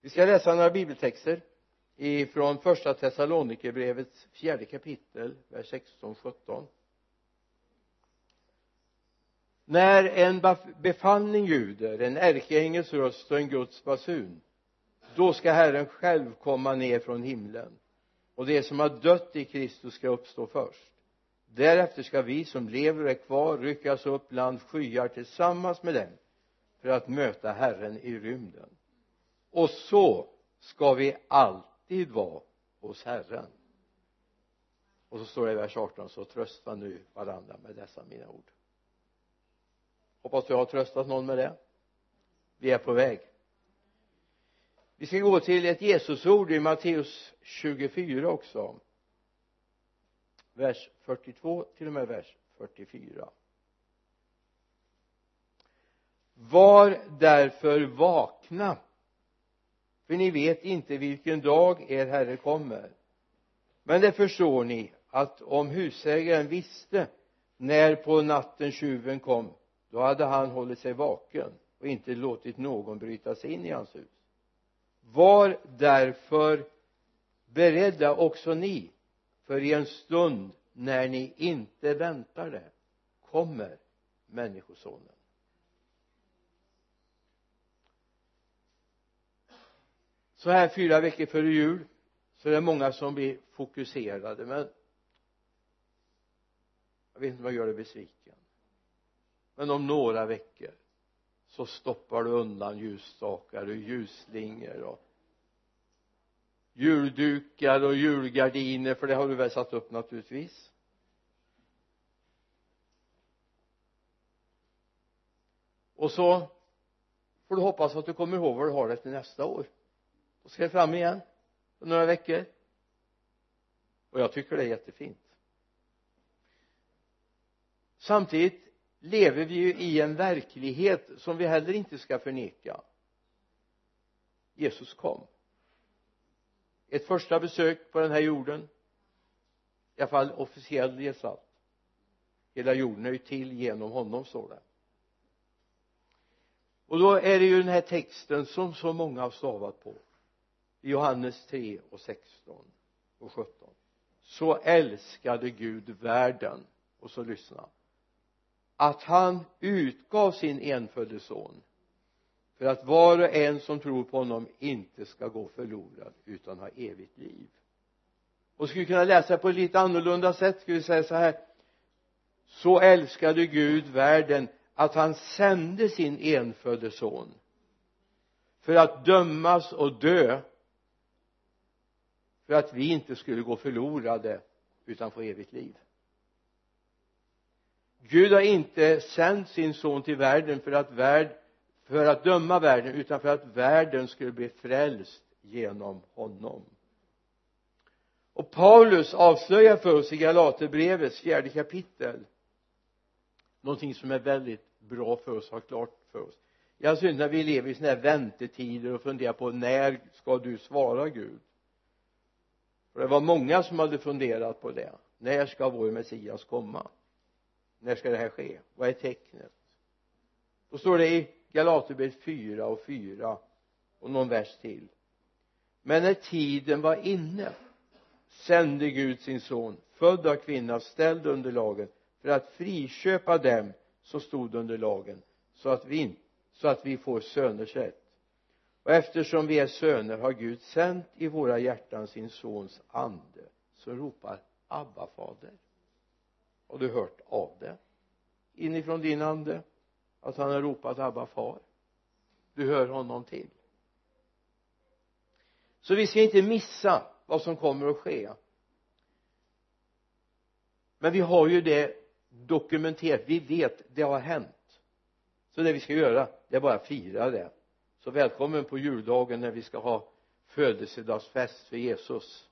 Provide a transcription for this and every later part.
vi ska läsa några bibeltexter ifrån första Thessalonikerbrevets fjärde kapitel vers 16 17 när en befallning ljuder en ärkeängels röst och en Guds basun då ska Herren själv komma ner från himlen och de som har dött i Kristus ska uppstå först. Därefter ska vi som lever och är kvar ryckas upp bland skyar tillsammans med dem för att möta Herren i rymden och så ska vi alltid vara hos Herren. Och så står det i vers 18 så trösta nu varandra med dessa mina ord. Hoppas jag har tröstat någon med det. Vi är på väg. Vi ska gå till ett Jesusord i Matteus 24 också. Vers 42 till och med vers 44 var därför vakna för ni vet inte vilken dag er herre kommer. Men det förstår ni att om husägaren visste när på natten tjuven kom då hade han hållit sig vaken och inte låtit någon bryta sig in i hans hus. Var därför beredda också ni för i en stund när ni inte väntar det kommer människosonen. Så här fyra veckor före jul så är det många som blir fokuserade men jag vet inte om jag gör dig besviken. Men om några veckor så stoppar du undan ljusstakar och ljusslingor och juldukar och julgardiner för det har du väl satt upp naturligtvis. Och så får du hoppas att du kommer ihåg vad du har det till nästa år och ska det fram igen om några veckor. Och jag tycker det är jättefint. Samtidigt lever vi ju i en verklighet som vi heller inte ska förneka. Jesus kom. Ett första besök på den här jorden. I alla fall officiell gestalt hela jorden är ju till genom honom står det. Och då är det ju den här texten som så många har stavat på i Johannes 3 och 16 och 17 så älskade Gud världen. Och så lyssna. Att han utgav sin enfödde son för att var och en som tror på honom inte ska gå förlorad utan ha evigt liv. Och skulle kunna läsa på ett lite annorlunda sätt skulle vi säga så här. Så älskade Gud världen att han sände sin enfödde son för att dömas och dö för att vi inte skulle gå förlorade utan få evigt liv. Gud har inte sänt sin son till världen för att värld för att döma världen utan för att världen skulle bli frälst genom honom. Och Paulus avslöjar för oss i Galaterbrevets fjärde kapitel någonting som är väldigt bra för oss att ha klart för oss. I all synnerhet när vi lever i sådana här väntetider och funderar på när ska du svara Gud? Och det var många som hade funderat på det. När ska vår Messias komma? När ska det här ske? Vad är tecknet? Då står det i Galaterbrevet 4 och 4 och någon vers till. Men när tiden var inne sände Gud sin son född av kvinna ställd under lagen för att friköpa dem som stod under lagen så att vi så att vi får söners rätt och eftersom vi är söner har Gud sänt i våra hjärtan sin sons ande som ropar Abba fader. Har du hört av det? Inifrån din ande att han har ropat Abba far. Du hör honom till. Så vi ska inte missa vad som kommer att ske. Men vi har ju det dokumenterat. Vi vet det har hänt. Så det vi ska göra det är bara att fira det så välkommen på juldagen när vi ska ha födelsedagsfest för Jesus.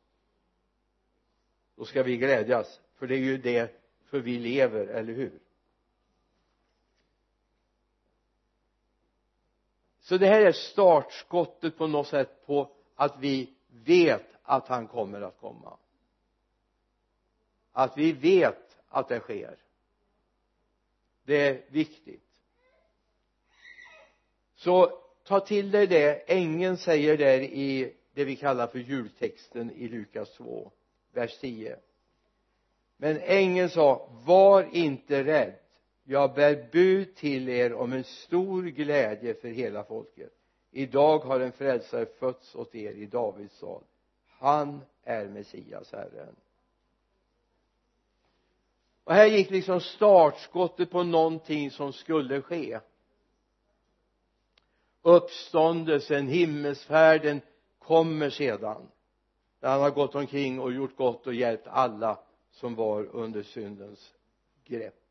Då ska vi glädjas för det är ju det för vi lever, eller hur? Så det här är startskottet på något sätt på att vi vet att han kommer att komma. Att vi vet att det sker. Det är viktigt. Så ta till dig det ängeln säger där i det vi kallar för jultexten i Lukas 2 vers 10 men ängeln sa var inte rädd. Jag bär bud till er om en stor glädje för hela folket. Idag har en frälsare fötts åt er i Davids stad. Han är Messias Herren. Och här gick liksom startskottet på någonting som skulle ske uppståndelsen, himmelsfärden kommer sedan. När han har gått omkring och gjort gott och hjälpt alla som var under syndens grepp.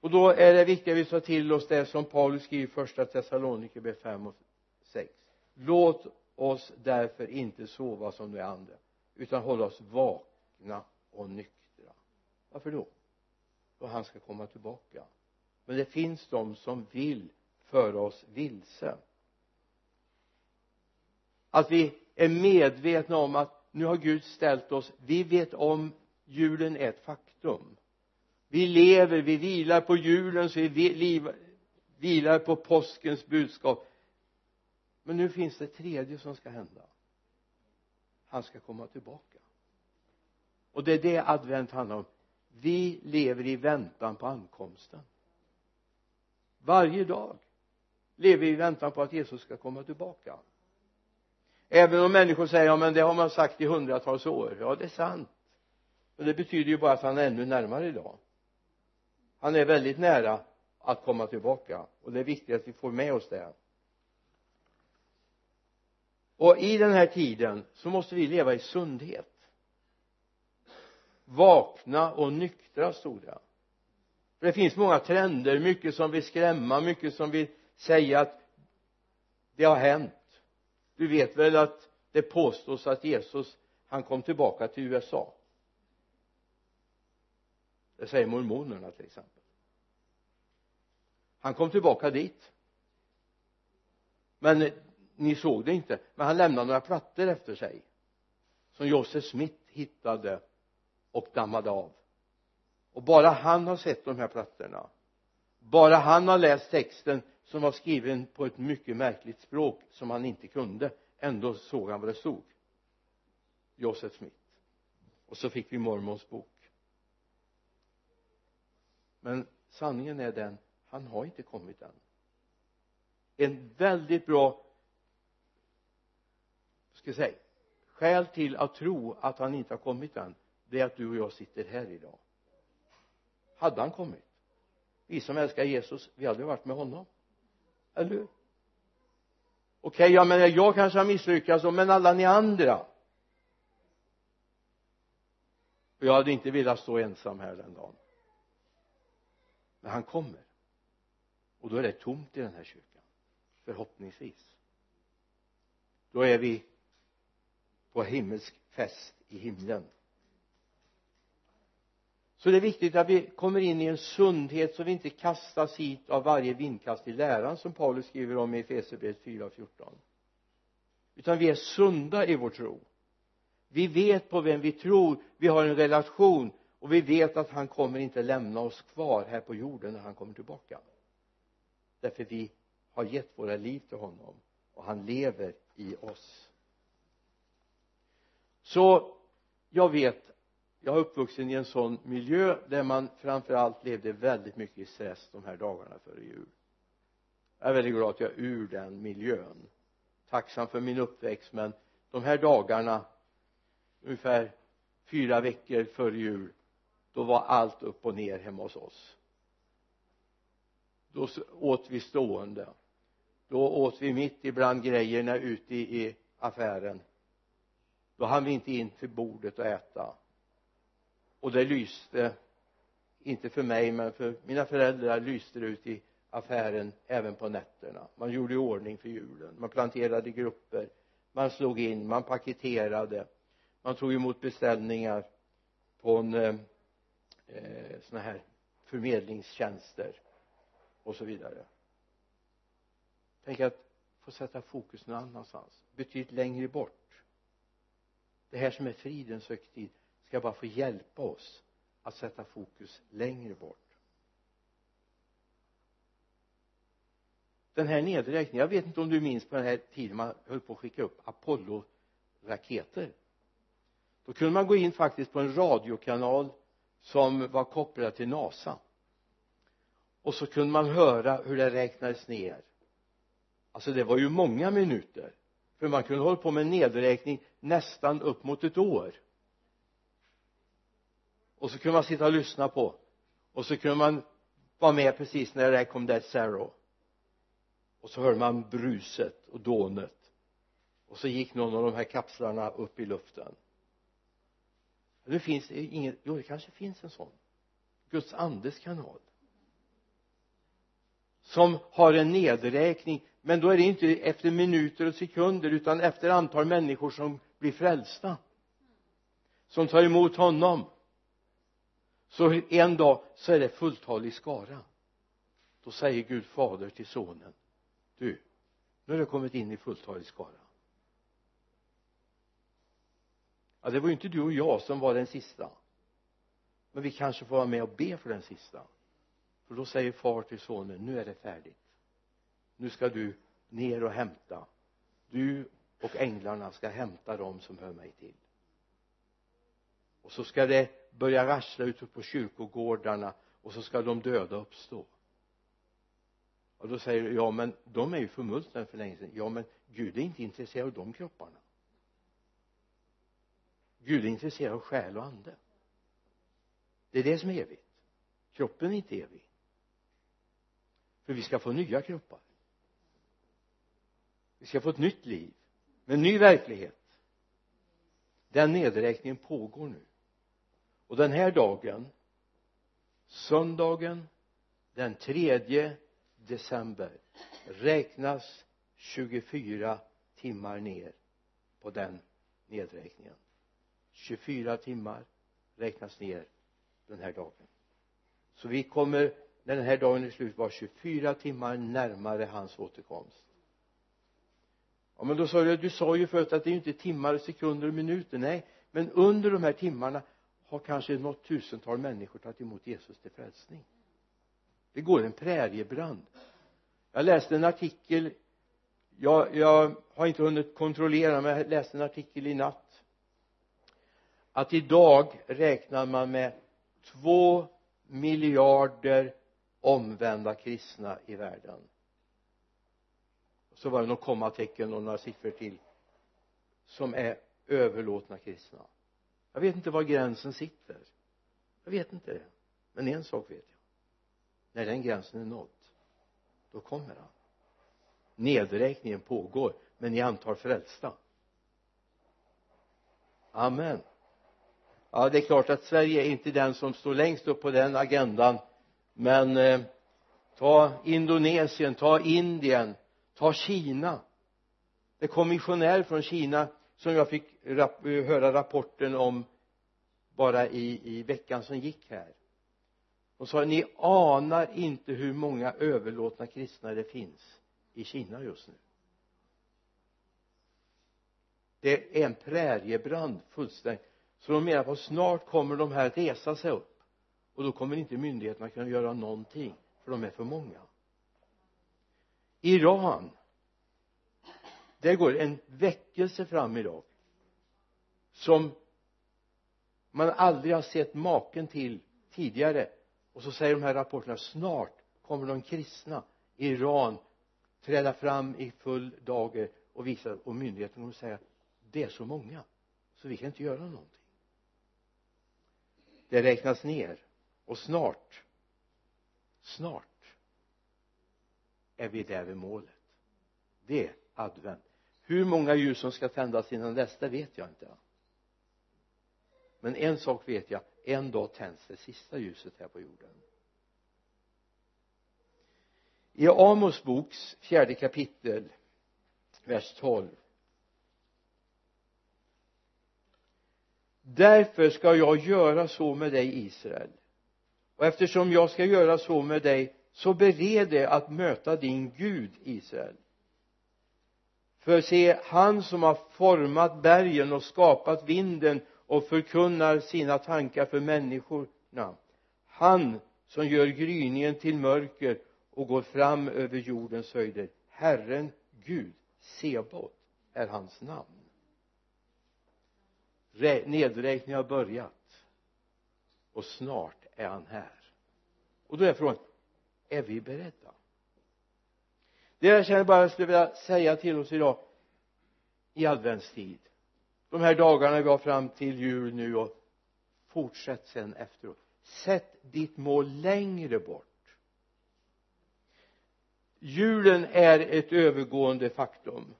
Och då är det viktigt att vi tar till oss det som Paulus skriver i första Thessalonikerbrev 5 och 6 låt oss därför inte sova som de andra utan hålla oss vakna och nyktra. Varför då? Och han ska komma tillbaka. Men det finns de som vill föra oss vilse. Att vi är medvetna om att nu har Gud ställt oss vi vet om julen är ett faktum. Vi lever, vi vilar på julen så vi vilar på påskens budskap. Men nu finns det tredje som ska hända. Han ska komma tillbaka. Och det är det advent handlar om vi lever i väntan på ankomsten. Varje dag lever vi i väntan på att Jesus ska komma tillbaka. Även om människor säger ja men det har man sagt i hundratals år. Ja det är sant. Men det betyder ju bara att han är ännu närmare idag. Han är väldigt nära att komma tillbaka. Och det är viktigt att vi får med oss det. Och i den här tiden så måste vi leva i sundhet vakna och nyktra stod det. För det finns många trender mycket som vill skrämma mycket som vill säga att det har hänt. Du vet väl att det påstås att Jesus han kom tillbaka till USA. Det säger mormonerna till exempel. Han kom tillbaka dit. Men ni såg det inte. Men han lämnade några plattor efter sig som Joseph Smith hittade och dammade av. Och bara han har sett de här plattorna. Bara han har läst texten som var skriven på ett mycket märkligt språk som han inte kunde. Ändå såg han vad det stod. Joseph Smith. Och så fick vi mormons bok. Men sanningen är den han har inte kommit än. En väldigt bra ska jag säga skäl till att tro att han inte har kommit än det är att du och jag sitter här idag. Hade han kommit? Vi som älskar Jesus vi hade varit med honom. Eller hur? Okej okay, ja men jag kanske har misslyckats men alla ni andra. Och jag hade inte velat stå ensam här den dagen. Men han kommer. Och då är det tomt i den här kyrkan. Förhoppningsvis. Då är vi på himmelsk fest i himlen så det är viktigt att vi kommer in i en sundhet så vi inte kastas hit av varje vindkast i läran som Paulus skriver om i Efesierbrevet 4.14 utan vi är sunda i vår tro. Vi vet på vem vi tror. Vi har en relation. Och vi vet att han kommer inte lämna oss kvar här på jorden när han kommer tillbaka. Därför vi har gett våra liv till honom. Och han lever i oss. Så jag vet jag är uppvuxen i en sån miljö där man framförallt levde väldigt mycket i stress de här dagarna före jul. Jag är väldigt glad att jag är ur den miljön. Tacksam för min uppväxt men de här dagarna ungefär fyra veckor före jul då var allt upp och ner hemma hos oss. Då åt vi stående. Då åt vi mitt ibland grejerna ute i affären. Då hann vi inte in till bordet och äta och det lyste inte för mig men för mina föräldrar lyste det ut i affären även på nätterna. Man gjorde i ordning för julen. Man planterade grupper. Man slog in, man paketerade. Man tog emot beställningar på en eh, eh här förmedlingstjänster och så vidare. Tänk att få sätta fokus någon annanstans. Betydligt längre bort. Det här som är fridens högtid ska bara få hjälpa oss att sätta fokus längre bort. Den här nedräkningen jag vet inte om du minns på den här tiden man höll på att skicka upp Apollo-raketer. Då kunde man gå in faktiskt på en radiokanal som var kopplad till NASA. Och så kunde man höra hur det räknades ner. Alltså det var ju många minuter. För man kunde hålla på med nedräkning nästan upp mot ett år och så kunde man sitta och lyssna på. Och så kunde man vara med precis när det kom Dead Sarah. Och så hörde man bruset och dånet. Och så gick någon av de här kapslarna upp i luften. Nu finns det inget, jo det kanske finns en sån. Guds andes kanal. Som har en nedräkning. Men då är det inte efter minuter och sekunder utan efter antal människor som blir frälsta. Som tar emot honom så en dag så är det fulltalig skara. Då säger Gud fader till sonen du nu har du kommit in i fulltalig skara. Ja det var ju inte du och jag som var den sista. Men vi kanske får vara med och be för den sista. För då säger far till sonen nu är det färdigt. Nu ska du ner och hämta. Du och änglarna ska hämta dem som hör mig till. Och så ska det börja rassla ute på kyrkogårdarna och så ska de döda uppstå. Och då säger du ja men de är ju förmultnade för länge sedan. Ja men Gud är inte intresserad av de kropparna. Gud är intresserad av själ och ande. Det är det som är evigt. Kroppen är inte evig. För vi ska få nya kroppar. Vi ska få ett nytt liv med en ny verklighet. Den nedräkningen pågår nu och den här dagen söndagen den tredje december räknas 24 timmar ner på den nedräkningen. 24 timmar räknas ner den här dagen. Så vi kommer när den här dagen är slut vara 24 timmar närmare hans återkomst. Ja men då sa du du sa ju förut att det är ju inte timmar, sekunder och minuter. Nej men under de här timmarna har kanske något tusental människor tagit emot Jesus till frälsning. Det går en präriebrand jag läste en artikel. Jag, jag har inte hunnit kontrollera men jag läste en artikel i natt. Att idag räknar man med två miljarder omvända kristna i världen. Så var det något kommatecken och några siffror till som är överlåtna kristna jag vet inte var gränsen sitter. Jag vet inte det. Men en sak vet jag. När den gränsen är nådd då kommer han. Nedräkningen pågår men i antal frälsta. Amen. Ja det är klart att Sverige är inte den som står längst upp på den agendan men eh, ta Indonesien, ta Indien, ta Kina. Det kom missionärer från Kina som jag fick rap höra rapporten om bara i, i veckan som gick här. Och sa ni anar inte hur många överlåtna kristna det finns i Kina just nu. Det är en präriebrand fullständigt. Så de menar på snart kommer de här resa sig upp. Och då kommer inte myndigheterna kunna göra någonting för de är för många. Iran det går en väckelse fram idag som man aldrig har sett maken till tidigare. Och så säger de här rapporterna snart kommer de kristna i Iran träda fram i full dager och visa och myndigheterna kommer säga det är så många så vi kan inte göra någonting. Det räknas ner och snart snart är vi där vid målet. Det är advent hur många ljus som ska tändas innan dess det vet jag inte. Men en sak vet jag. En dag tänds det sista ljuset här på jorden. I Amos boks fjärde kapitel vers 12 därför ska jag göra så med dig Israel. Och eftersom jag ska göra så med dig så bered dig att möta din Gud Israel för se han som har format bergen och skapat vinden och förkunnar sina tankar för människorna han som gör gryningen till mörker och går fram över jordens höjder Herren Gud Sebot är hans namn. Nedräkningen har börjat och snart är han här. Och då är frågan är vi beredda? Det jag känner bara skulle vilja säga till oss idag i adventstid de här dagarna vi har fram till jul nu och fortsätt sen efteråt. Sätt ditt mål längre bort. Julen är ett övergående faktum.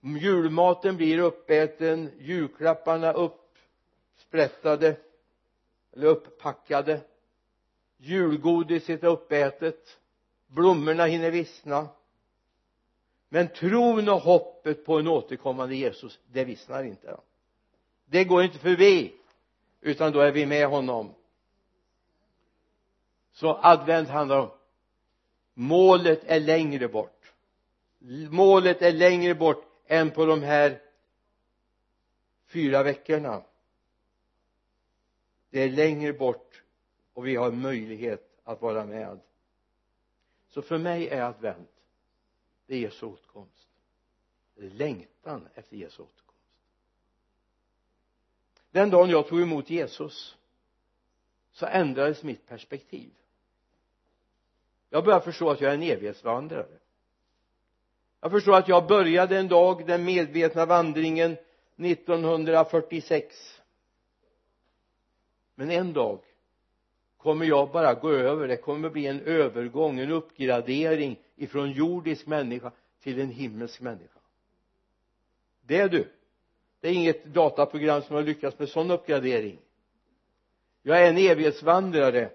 Julmaten blir uppäten julklapparna uppsprättade eller upppackade. Julgodiset är uppätet blommorna hinner vissna. Men tron och hoppet på en återkommande Jesus det vissnar inte. Det går inte förbi utan då är vi med honom. Så advent handlar om målet är längre bort. Målet är längre bort än på de här fyra veckorna. Det är längre bort och vi har möjlighet att vara med så för mig är advent det är Jesu återkomst längtan efter Jesu återkomst den dagen jag tog emot Jesus så ändrades mitt perspektiv. Jag började förstå att jag är en evighetsvandrare. Jag förstår att jag började en dag den medvetna vandringen 1946 men en dag kommer jag bara gå över. Det kommer bli en övergång en uppgradering ifrån jordisk människa till en himmelsk människa. Det är du. Det är inget dataprogram som har lyckats med sån uppgradering. Jag är en evighetsvandrare.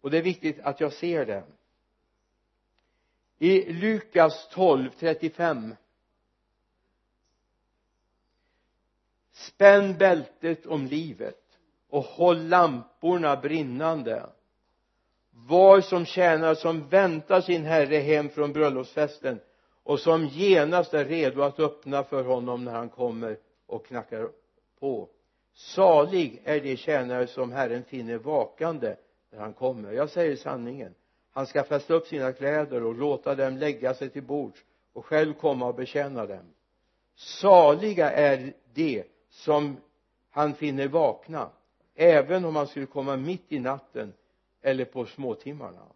Och det är viktigt att jag ser det. I Lukas 12, 35 spänn bältet om livet och håll lamporna brinnande. Var som tjänare som väntar sin herre hem från bröllopsfesten och som genast är redo att öppna för honom när han kommer och knackar på. Salig är de tjänare som herren finner vakande när han kommer. Jag säger sanningen. Han ska fästa upp sina kläder och låta dem lägga sig till bords och själv komma och betjäna dem. Saliga är de som han finner vakna även om han skulle komma mitt i natten eller på småtimmarna.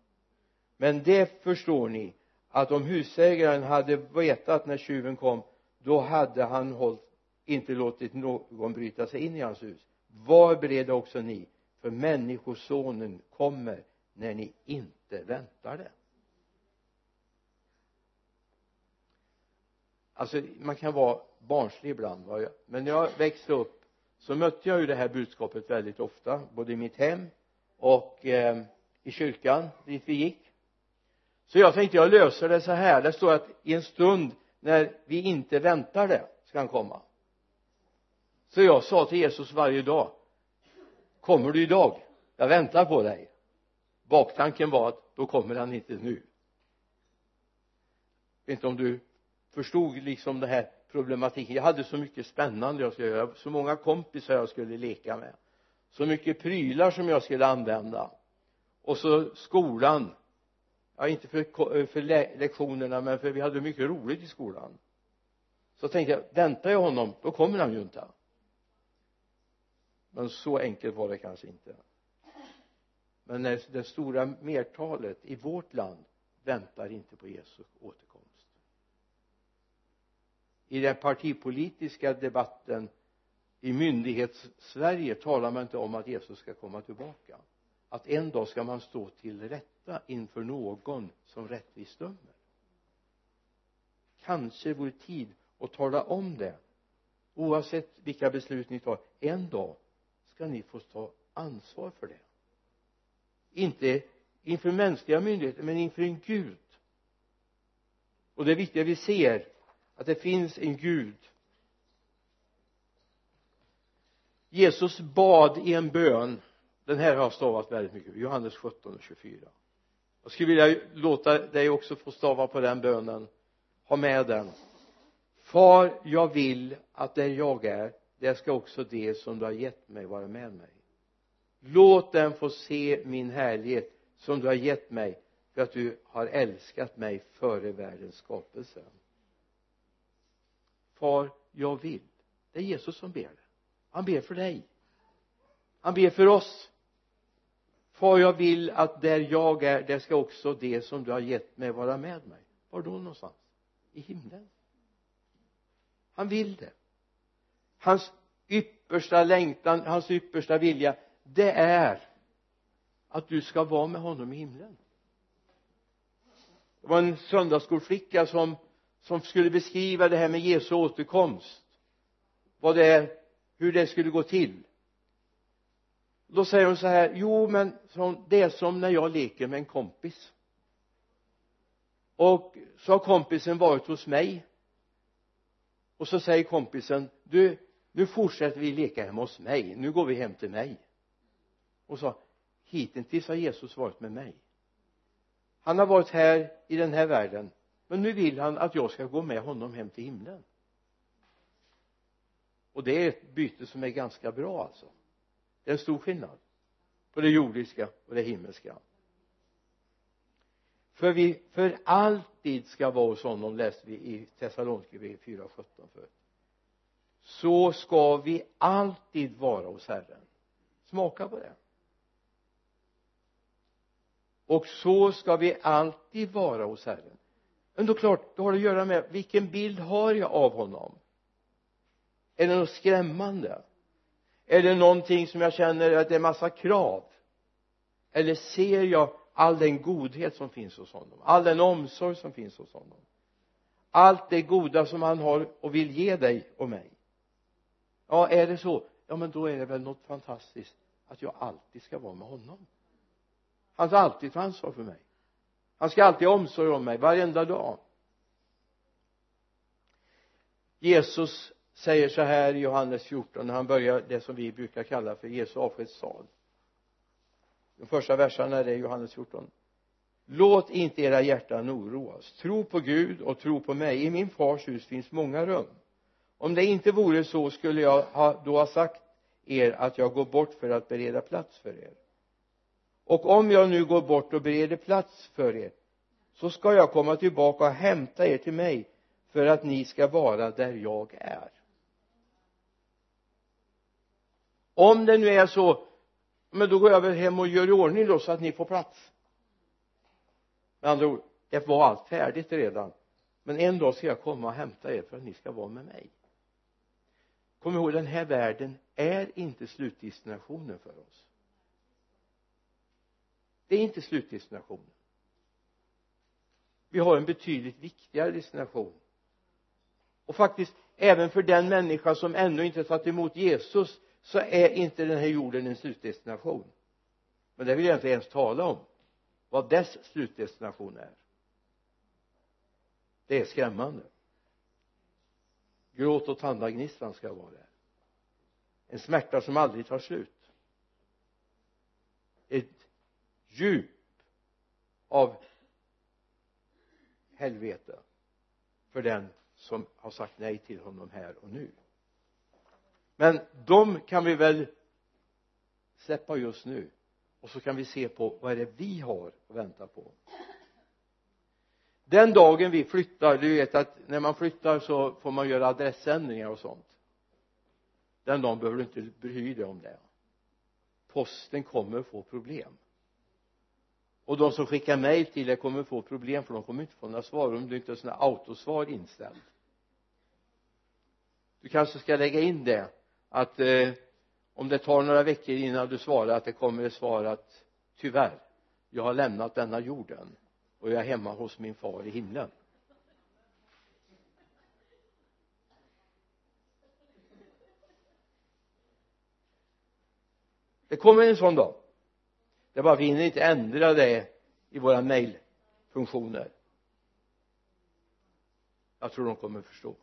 Men det förstår ni att om husägaren hade vetat när tjuven kom då hade han hållit, inte låtit någon bryta sig in i hans hus. Var beredda också ni för människosonen kommer när ni inte väntar det alltså man kan vara barnslig ibland men när jag växte upp så mötte jag ju det här budskapet väldigt ofta både i mitt hem och eh, i kyrkan dit vi gick. Så jag tänkte jag löser det så här. Det står att i en stund när vi inte väntar det ska han komma. Så jag sa till Jesus varje dag kommer du idag? Jag väntar på dig. Baktanken var att då kommer han inte nu. Jag vet inte om du förstod liksom det här problematiken. Jag hade så mycket spännande jag skulle göra så många kompisar jag skulle leka med. Så mycket prylar som jag skulle använda. Och så skolan. Ja inte för, för lektionerna men för vi hade mycket roligt i skolan. Så tänkte jag väntar jag honom då kommer han ju inte. Men så enkelt var det kanske inte. Men det stora mertalet i vårt land väntar inte på Jesus återkomst i den partipolitiska debatten i myndighets-Sverige talar man inte om att Jesus ska komma tillbaka. Att en dag ska man stå till rätta inför någon som rättvist dömer. Kanske vore tid att tala om det. Oavsett vilka beslut ni tar en dag ska ni få ta ansvar för det. Inte inför mänskliga myndigheter men inför en Gud. Och det är viktigt att vi ser att det finns en Gud. Jesus bad i en bön. Den här har jag stavat väldigt mycket. Johannes 17 och 24 jag skulle vilja låta dig också få stava på den bönen. Ha med den. Far jag vill att där jag är där ska också det som du har gett mig vara med mig. Låt den få se min härlighet som du har gett mig för att du har älskat mig före världens skapelse far jag vill. Det är Jesus som ber det. Han ber för dig. Han ber för oss. Far jag vill att där jag är där ska också det som du har gett mig vara med mig. Var då någonstans? I himlen. Han vill det. Hans yppersta längtan, hans yppersta vilja det är att du ska vara med honom i himlen. Det var en söndagsskolflicka som som skulle beskriva det här med Jesu återkomst. Vad det är hur det skulle gå till. Då säger hon så här jo men det är som när jag leker med en kompis. Och så har kompisen varit hos mig. Och så säger kompisen du nu fortsätter vi leka hemma hos mig. Nu går vi hem till mig. Och så hittills har Jesus varit med mig. Han har varit här i den här världen men nu vill han att jag ska gå med honom hem till himlen. Och det är ett byte som är ganska bra alltså. Det är en stor skillnad på det jordiska och det himmelska. För vi för alltid ska vara hos honom läste vi i Thessalonikerbrevet 4.17 för så ska vi alltid vara hos Herren. Smaka på det. Och så ska vi alltid vara hos Herren men då klart, då har det att göra med vilken bild har jag av honom? Är det något skrämmande? Är det någonting som jag känner att det är massa krav? Eller ser jag all den godhet som finns hos honom? All den omsorg som finns hos honom? Allt det goda som han har och vill ge dig och mig? Ja är det så ja men då är det väl något fantastiskt att jag alltid ska vara med honom. Alltså han ska alltid ta ansvar för mig han ska alltid ha omsorg om mig varenda dag. Jesus säger så här i Johannes 14 när han börjar det som vi brukar kalla för Jesu avskedssal. De första verserna är det Johannes 14 låt inte era hjärtan oroas. Tro på Gud och tro på mig. I min fars hus finns många rum. Om det inte vore så skulle jag ha, då ha sagt er att jag går bort för att bereda plats för er och om jag nu går bort och bereder plats för er så ska jag komma tillbaka och hämta er till mig för att ni ska vara där jag är. Om det nu är så men då går jag väl hem och gör i ordning då så att ni får plats. Med andra ord det var allt färdigt redan men en dag ska jag komma och hämta er för att ni ska vara med mig. Kom ihåg den här världen är inte slutdestinationen för oss det är inte slutdestinationen. Vi har en betydligt viktigare destination. Och faktiskt även för den människa som ännu inte tagit emot Jesus så är inte den här jorden en slutdestination. Men det vill jag inte ens tala om vad dess slutdestination är. Det är skrämmande. Gråt och tandagnistan ska vara där. En smärta som aldrig tar slut. Ett djup av helvete för den som har sagt nej till honom här och nu. Men de kan vi väl släppa just nu och så kan vi se på vad är det vi har att vänta på. Den dagen vi flyttar du vet att när man flyttar så får man göra adressändringar och sånt. Den dagen behöver du inte bry dig om det. Posten kommer få problem och de som skickar mejl till dig kommer få problem för de kommer inte få några svar. Om du inte har sådana autosvar inställd du kanske ska lägga in det att eh, om det tar några veckor innan du svarar att det kommer ett svar att tyvärr jag har lämnat denna jorden och jag är hemma hos min far i himlen. Det kommer en sån dag det är bara vi hinner inte ändra det i våra mejlfunktioner jag tror de kommer förstå.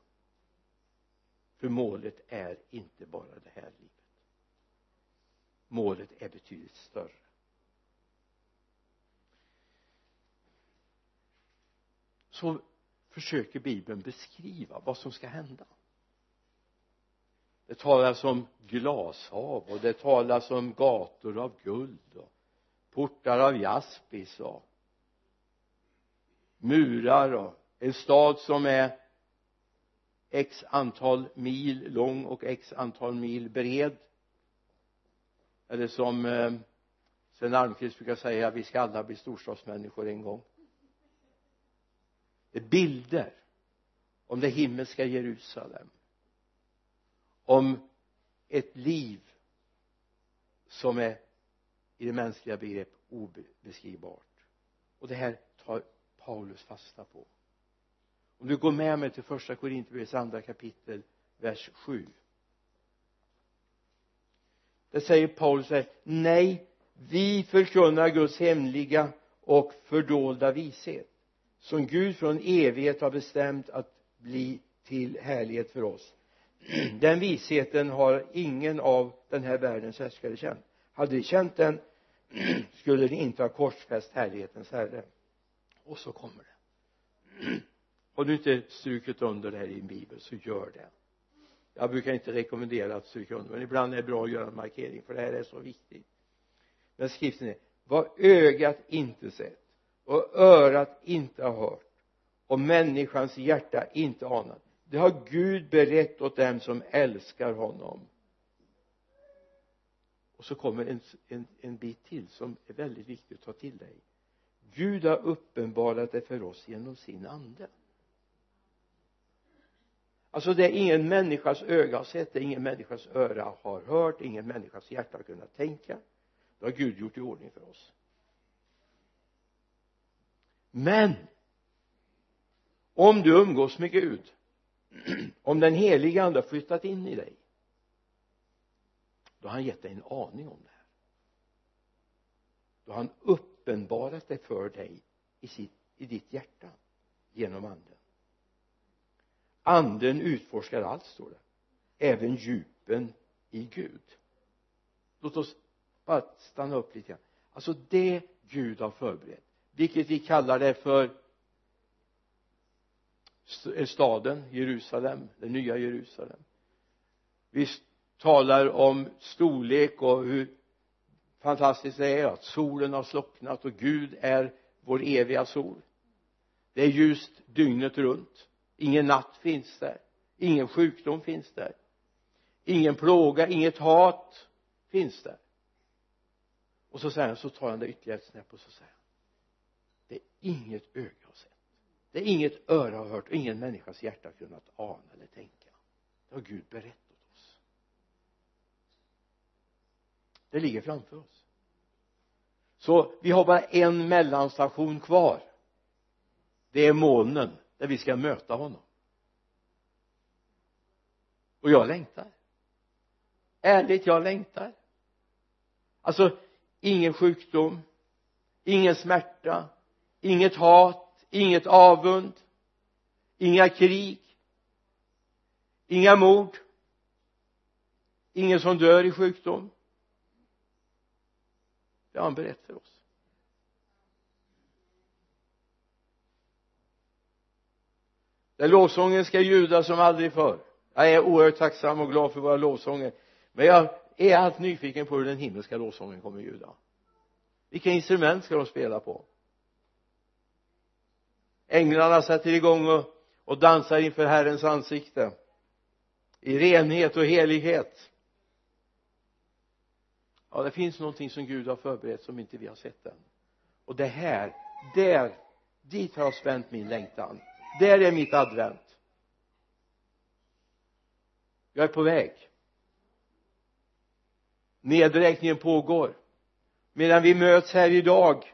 För målet är inte bara det här livet. Målet är betydligt större. Så försöker bibeln beskriva vad som ska hända. Det talas om glashav och det talas om gator av guld och portar av jaspis och murar och en stad som är x antal mil lång och x antal mil bred. Eller som eh, Sven Almqvist brukar säga vi ska alla bli storstadsmänniskor en gång. Det är bilder om det himmelska Jerusalem. Om ett liv som är i det mänskliga begrepp obeskrivbart. Och det här tar Paulus fasta på. Om du går med mig till första Korinthierbrevets andra kapitel vers 7 där säger Paulus här nej vi förkunnar Guds hemliga och fördolda vishet som Gud från evighet har bestämt att bli till härlighet för oss. Den visheten har ingen av den här världens härskare känt hade de känt den skulle de inte ha korsfäst härlighetens herre. Och så kommer det. Har du inte strukit under det här i din bibel så gör det. Jag brukar inte rekommendera att stryka under men ibland är det bra att göra en markering för det här är så viktigt. Men skriften är vad ögat inte sett och örat inte har hört och människans hjärta inte anat det har Gud berett åt dem som älskar honom och så kommer en, en, en bit till som är väldigt viktig att ta till dig. Gud har uppenbarat det för oss genom sin ande. Alltså det är ingen människas öga har sett det ingen människas öra har hört ingen människas hjärta har kunnat tänka. Det har Gud gjort i ordning för oss. Men om du umgås med Gud om den heliga ande har flyttat in i dig då har han gett dig en aning om det här. Då har han uppenbarat det för dig i, sitt, i ditt hjärta genom anden. Anden utforskar allt står det. Även djupen i Gud. Låt oss bara stanna upp lite grann. Alltså det Gud har förberett vilket vi kallar det för staden Jerusalem det nya Jerusalem. Vi talar om storlek och hur fantastiskt det är att solen har slocknat och Gud är vår eviga sol. Det är ljust dygnet runt. Ingen natt finns där. Ingen sjukdom finns där. Ingen plåga, inget hat finns där. Och så säger han, så tar han det ytterligare ett snäpp och så säger han det är inget öga har sett. Det är inget öra har hört och ingen människas hjärta har kunnat ana eller tänka. Det har Gud berättat oss det ligger framför oss. Så vi har bara en mellanstation kvar. Det är molnen där vi ska möta honom. Och jag längtar. Ärligt jag längtar. Alltså ingen sjukdom ingen smärta inget hat inget avund inga krig inga mord ingen som dör i sjukdom det har han berett för oss. Den lovsången ska ljuda som aldrig förr. Jag är oerhört tacksam och glad för våra lovsånger. Men jag är allt nyfiken på hur den himmelska lovsången kommer att ljuda. Vilka instrument ska de spela på? Änglarna sätter igång och, och dansar inför Herrens ansikte. I renhet och helighet ja det finns någonting som Gud har förberett som inte vi har sett än. Och det här där dit har jag spänt min längtan. Där är mitt advent. Jag är på väg. Nedräkningen pågår. Medan vi möts här idag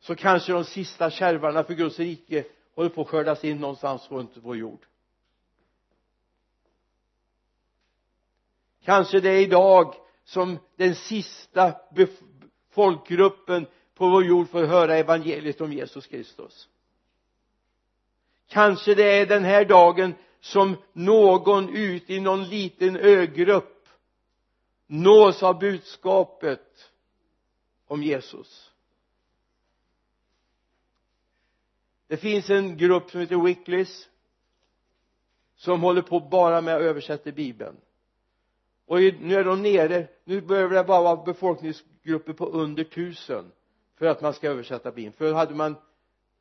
så kanske de sista kärvarna för Guds rike håller på att skördas in någonstans runt vår jord. Kanske det är idag som den sista folkgruppen på vår jord får höra evangeliet om Jesus Kristus. Kanske det är den här dagen som någon ut i någon liten ögrupp nås av budskapet om Jesus. Det finns en grupp som heter Wicklis som håller på bara med att översätta bibeln och nu är de nere. Nu behöver det bara vara befolkningsgrupper på under tusen för att man ska översätta bibeln förr hade man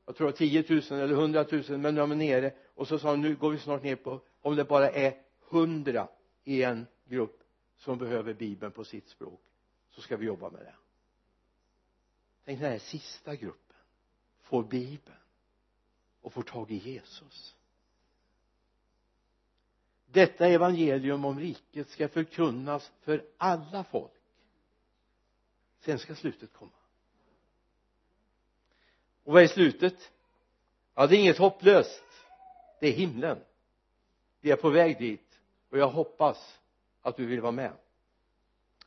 jag tror 10 000 eller 100 000 men nu är man nere. Och så sa de nu går vi snart ner på om det bara är 100 i en grupp som behöver bibeln på sitt språk så ska vi jobba med det. Tänk när den här sista gruppen får bibeln och får tag i Jesus detta evangelium om riket ska förkunnas för alla folk. Sen ska slutet komma. Och vad är slutet? Ja det är inget hopplöst. Det är himlen. Vi är på väg dit och jag hoppas att du vill vara med.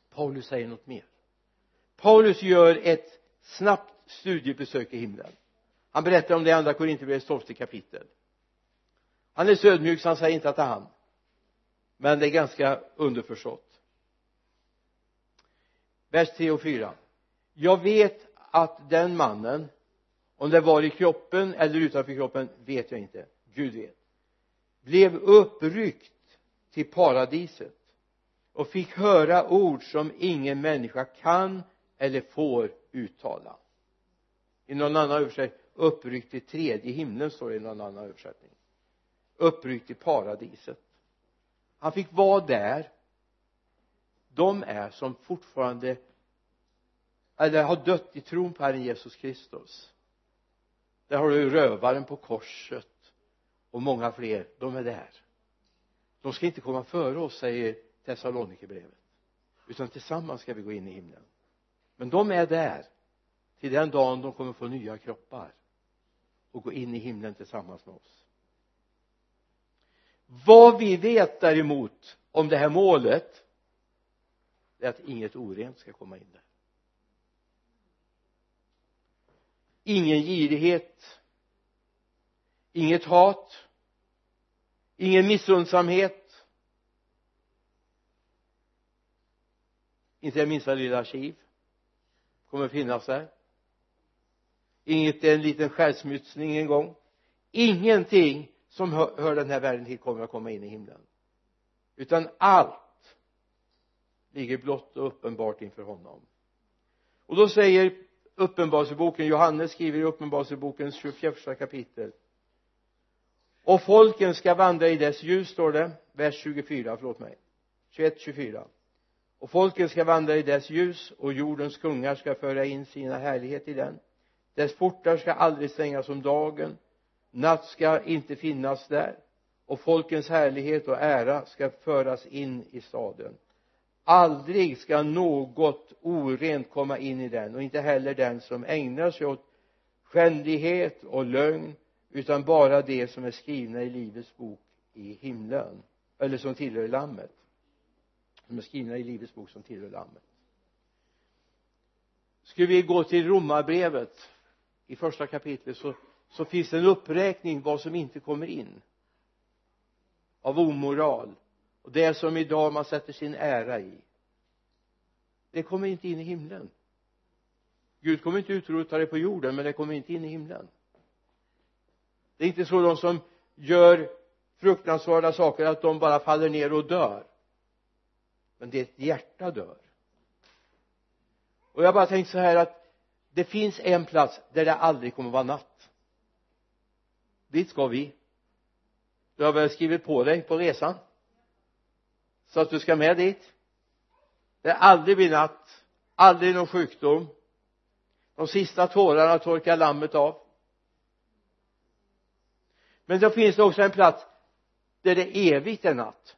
Paulus säger något mer. Paulus gör ett snabbt studiebesök i himlen. Han berättar om det i andra Korinthierbrevets tolfte kapitel. Han är så ödmjuk så han säger inte att det är han men det är ganska underförstått. Vers 3 och 4 jag vet att den mannen om det var i kroppen eller utanför kroppen vet jag inte. Gud vet. Blev uppryckt till paradiset och fick höra ord som ingen människa kan eller får uttala. I någon annan översättning uppryckt till tredje himlen står det i någon annan översättning. Uppryckt till paradiset han fick vara där. De är som fortfarande eller har dött i tron på Herren Jesus Kristus. Där har du rövaren på korset och många fler. De är där. De ska inte komma före oss säger Thessalonikerbrevet utan tillsammans ska vi gå in i himlen. Men de är där till den dagen de kommer få nya kroppar och gå in i himlen tillsammans med oss vad vi vet däremot om det här målet är att inget orent ska komma in där. Ingen girighet inget hat ingen missundsamhet inte det minsta lilla kiv kommer finnas där. Inget en liten självsmutsning en gång. Ingenting som hör, hör den här världen till kommer att komma in i himlen. Utan allt ligger blott och uppenbart inför honom. Och då säger uppenbarelseboken Johannes skriver i uppenbarelsebokens 24 kapitel och folken ska vandra i dess ljus står det vers 24 förlåt mig 21 24 och folken ska vandra i dess ljus och jordens kungar ska föra in sina härlighet i den. Dess portar ska aldrig stängas om dagen natt ska inte finnas där och folkens härlighet och ära ska föras in i staden. Aldrig ska något orent komma in i den och inte heller den som ägnar sig åt skändlighet och lögn utan bara det som är skrivna i livets bok i himlen eller som tillhör lammet. Som är skrivna i livets bok som tillhör lammet. Skulle vi gå till romarbrevet? I första kapitlet så, så finns det en uppräkning vad som inte kommer in av omoral och det som idag man sätter sin ära i. Det kommer inte in i himlen. Gud kommer inte utrota det på jorden men det kommer inte in i himlen. Det är inte så de som gör fruktansvärda saker att de bara faller ner och dör. Men det är ett hjärta dör. Och jag bara tänkt så här att det finns en plats där det aldrig kommer vara natt dit ska vi. Du har väl skrivit på dig på resan? Så att du ska med dit? Det aldrig blir natt. Aldrig någon sjukdom. De sista tårarna torkar lammet av. Men då finns det också en plats där det evigt är natt.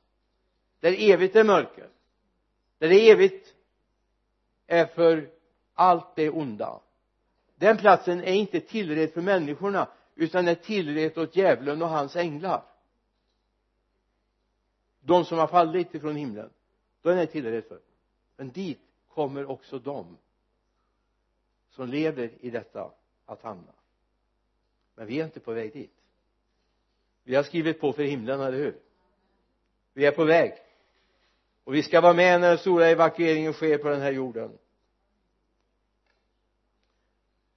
Där evigt är mörker. Där det evigt är för allt det onda. Den platsen är inte tillredd för människorna utan är tillrätt åt djävulen och hans änglar. De som har fallit ifrån himlen den är tillrätt för. Men dit kommer också de som lever i detta att hamna men vi är inte på väg dit. Vi har skrivit på för himlen, eller hur? Vi är på väg. Och vi ska vara med när den stora evakueringen sker på den här jorden.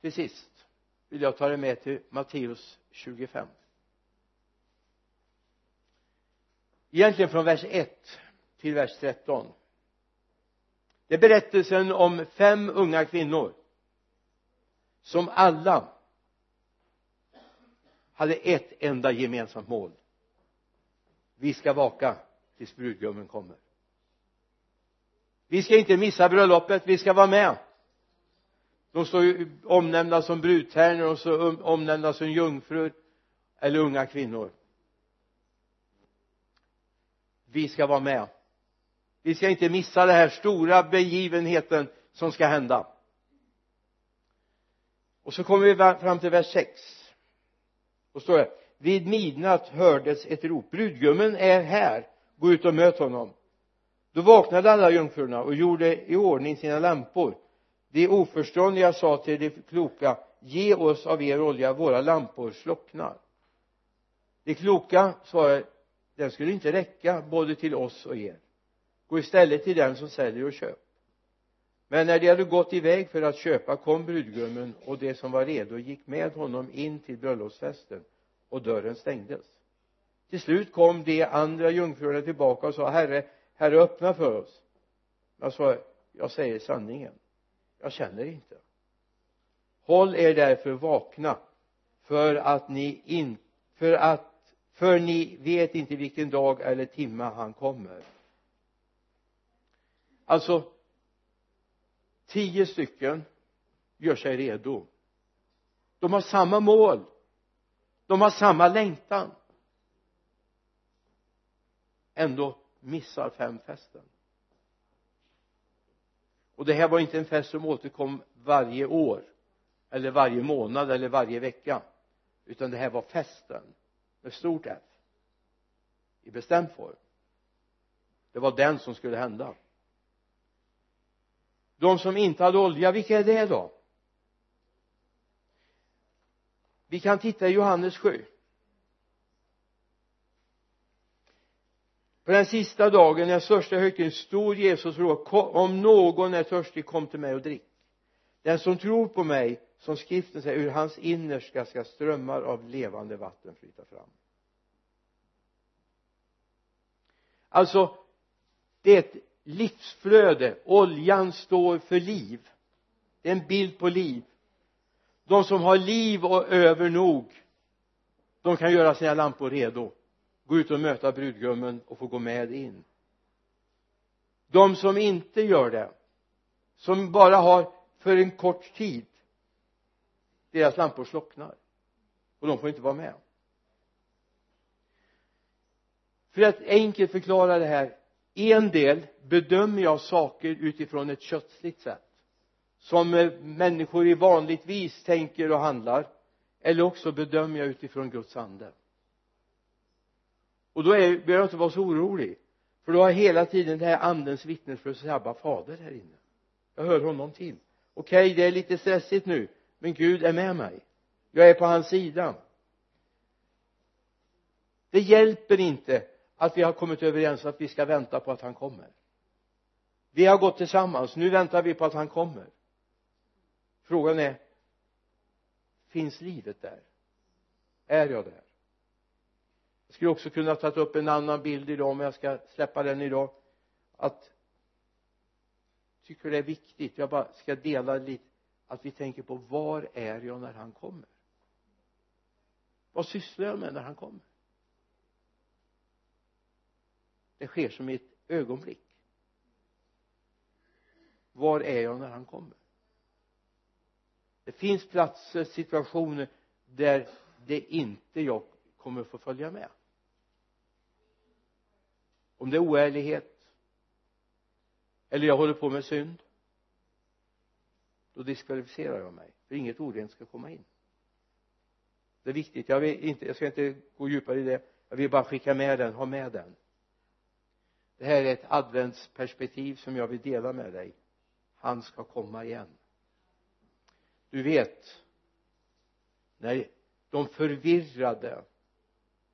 Till sist vill jag ta dig med till Matteus 25 egentligen från vers 1 till vers 13 det är berättelsen om fem unga kvinnor som alla hade ett enda gemensamt mål. Vi ska vaka tills brudgummen kommer. Vi ska inte missa bröllopet vi ska vara med de står ju omnämnda som brudtärnor och så omnämnda som jungfrur eller unga kvinnor. Vi ska vara med. Vi ska inte missa den här stora begivenheten som ska hända. Och så kommer vi fram till vers 6 då står det vid midnatt hördes ett rop. Brudgummen är här. Gå ut och möt honom. Då vaknade alla jungfrurna och gjorde i ordning sina lampor de oförståndiga sa till de kloka ge oss av er olja våra lampor slocknar. De kloka svarade den skulle inte räcka både till oss och er. Gå istället till den som säljer och köp. Men när de hade gått iväg för att köpa kom brudgummen och de som var redo gick med honom in till bröllopsfesten och dörren stängdes. Till slut kom de andra jungfrurna tillbaka och sa herre herre öppna för oss. Jag sa jag säger sanningen jag känner inte. Håll er därför vakna för att ni in för att för ni vet inte vilken dag eller timme han kommer. Alltså tio stycken gör sig redo. De har samma mål. De har samma längtan. Ändå missar fem festen och det här var inte en fest som återkom varje år eller varje månad eller varje vecka utan det här var festen med stort F i bestämd form. Det var den som skulle hända. De som inte hade olja vilka är det då? Vi kan titta i Johannes 7 på den sista dagen den största högtiden stod Jesus och frågade om någon är törstig kom till mig och drick. Den som tror på mig som skriften säger ur hans innerska ska strömmar av levande vatten flyta fram. Alltså det är ett livsflöde. Oljan står för liv. Det är en bild på liv. De som har liv och över nog de kan göra sina lampor redo gå ut och möta brudgummen och få gå med in. De som inte gör det som bara har för en kort tid deras lampor slocknar. Och de får inte vara med. För att enkelt förklara det här en del bedömer jag saker utifrån ett kötsligt sätt. Som eh, människor i vanligtvis tänker och handlar eller också bedömer jag utifrån Guds ande och då är, behöver jag inte vara så orolig. För då har jag hela tiden det här andens vittnesbörd sabba fader här inne. Jag hör honom till. Okej okay, det är lite stressigt nu men Gud är med mig. Jag är på hans sida. Det hjälper inte att vi har kommit överens att vi ska vänta på att han kommer. Vi har gått tillsammans. Nu väntar vi på att han kommer. Frågan är finns livet där? Är jag där? Jag skulle också kunna ta upp en annan bild idag men jag ska släppa den idag. Att tycker det är viktigt jag bara ska dela lite att vi tänker på var är jag när han kommer? Vad sysslar jag med när han kommer? Det sker som i ett ögonblick. Var är jag när han kommer? Det finns platser, situationer där det inte jag kommer få följa med om det är oärlighet. Eller jag håller på med synd. Då diskvalificerar jag mig. För inget orent ska komma in. Det är viktigt. Jag vill inte jag ska inte gå djupare i det. Jag vill bara skicka med den ha med den. Det här är ett adventsperspektiv som jag vill dela med dig. Han ska komma igen. Du vet när de förvirrade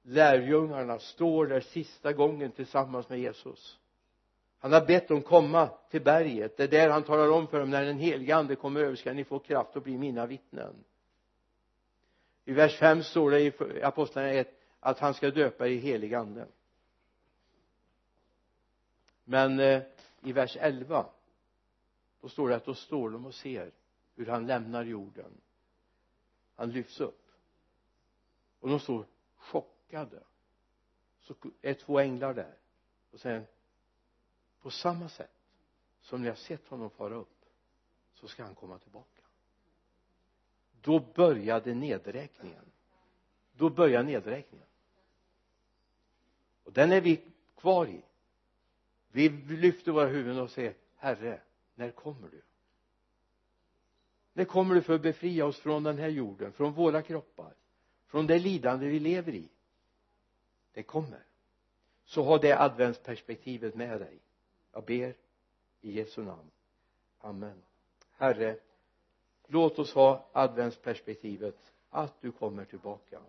lärjungarna står där sista gången tillsammans med Jesus. Han har bett dem komma till berget. Det är där han talar om för dem när den helige ande kommer över ska ni få kraft att bli mina vittnen. I vers 5 står det i apostlagärningarna 1 att han ska döpa i helig ande. Men eh, i vers 11 då står det att då står de och ser hur han lämnar jorden. Han lyfts upp. Och de står chockade så är två änglar där. Och säger på samma sätt som ni har sett honom fara upp så ska han komma tillbaka. Då började nedräkningen. Då börjar nedräkningen. Och den är vi kvar i. Vi lyfter våra huvuden och säger herre när kommer du? När kommer du för att befria oss från den här jorden från våra kroppar från det lidande vi lever i? Det kommer. Så ha det adventsperspektivet med dig. Jag ber i Jesu namn. Amen. Herre låt oss ha adventsperspektivet att du kommer tillbaka.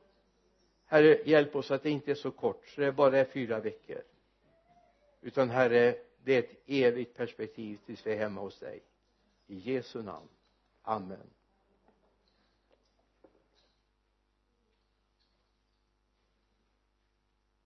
Herre hjälp oss att det inte är så kort så det bara är fyra veckor. Utan herre det är ett evigt perspektiv tills vi är hemma hos dig. I Jesu namn. Amen.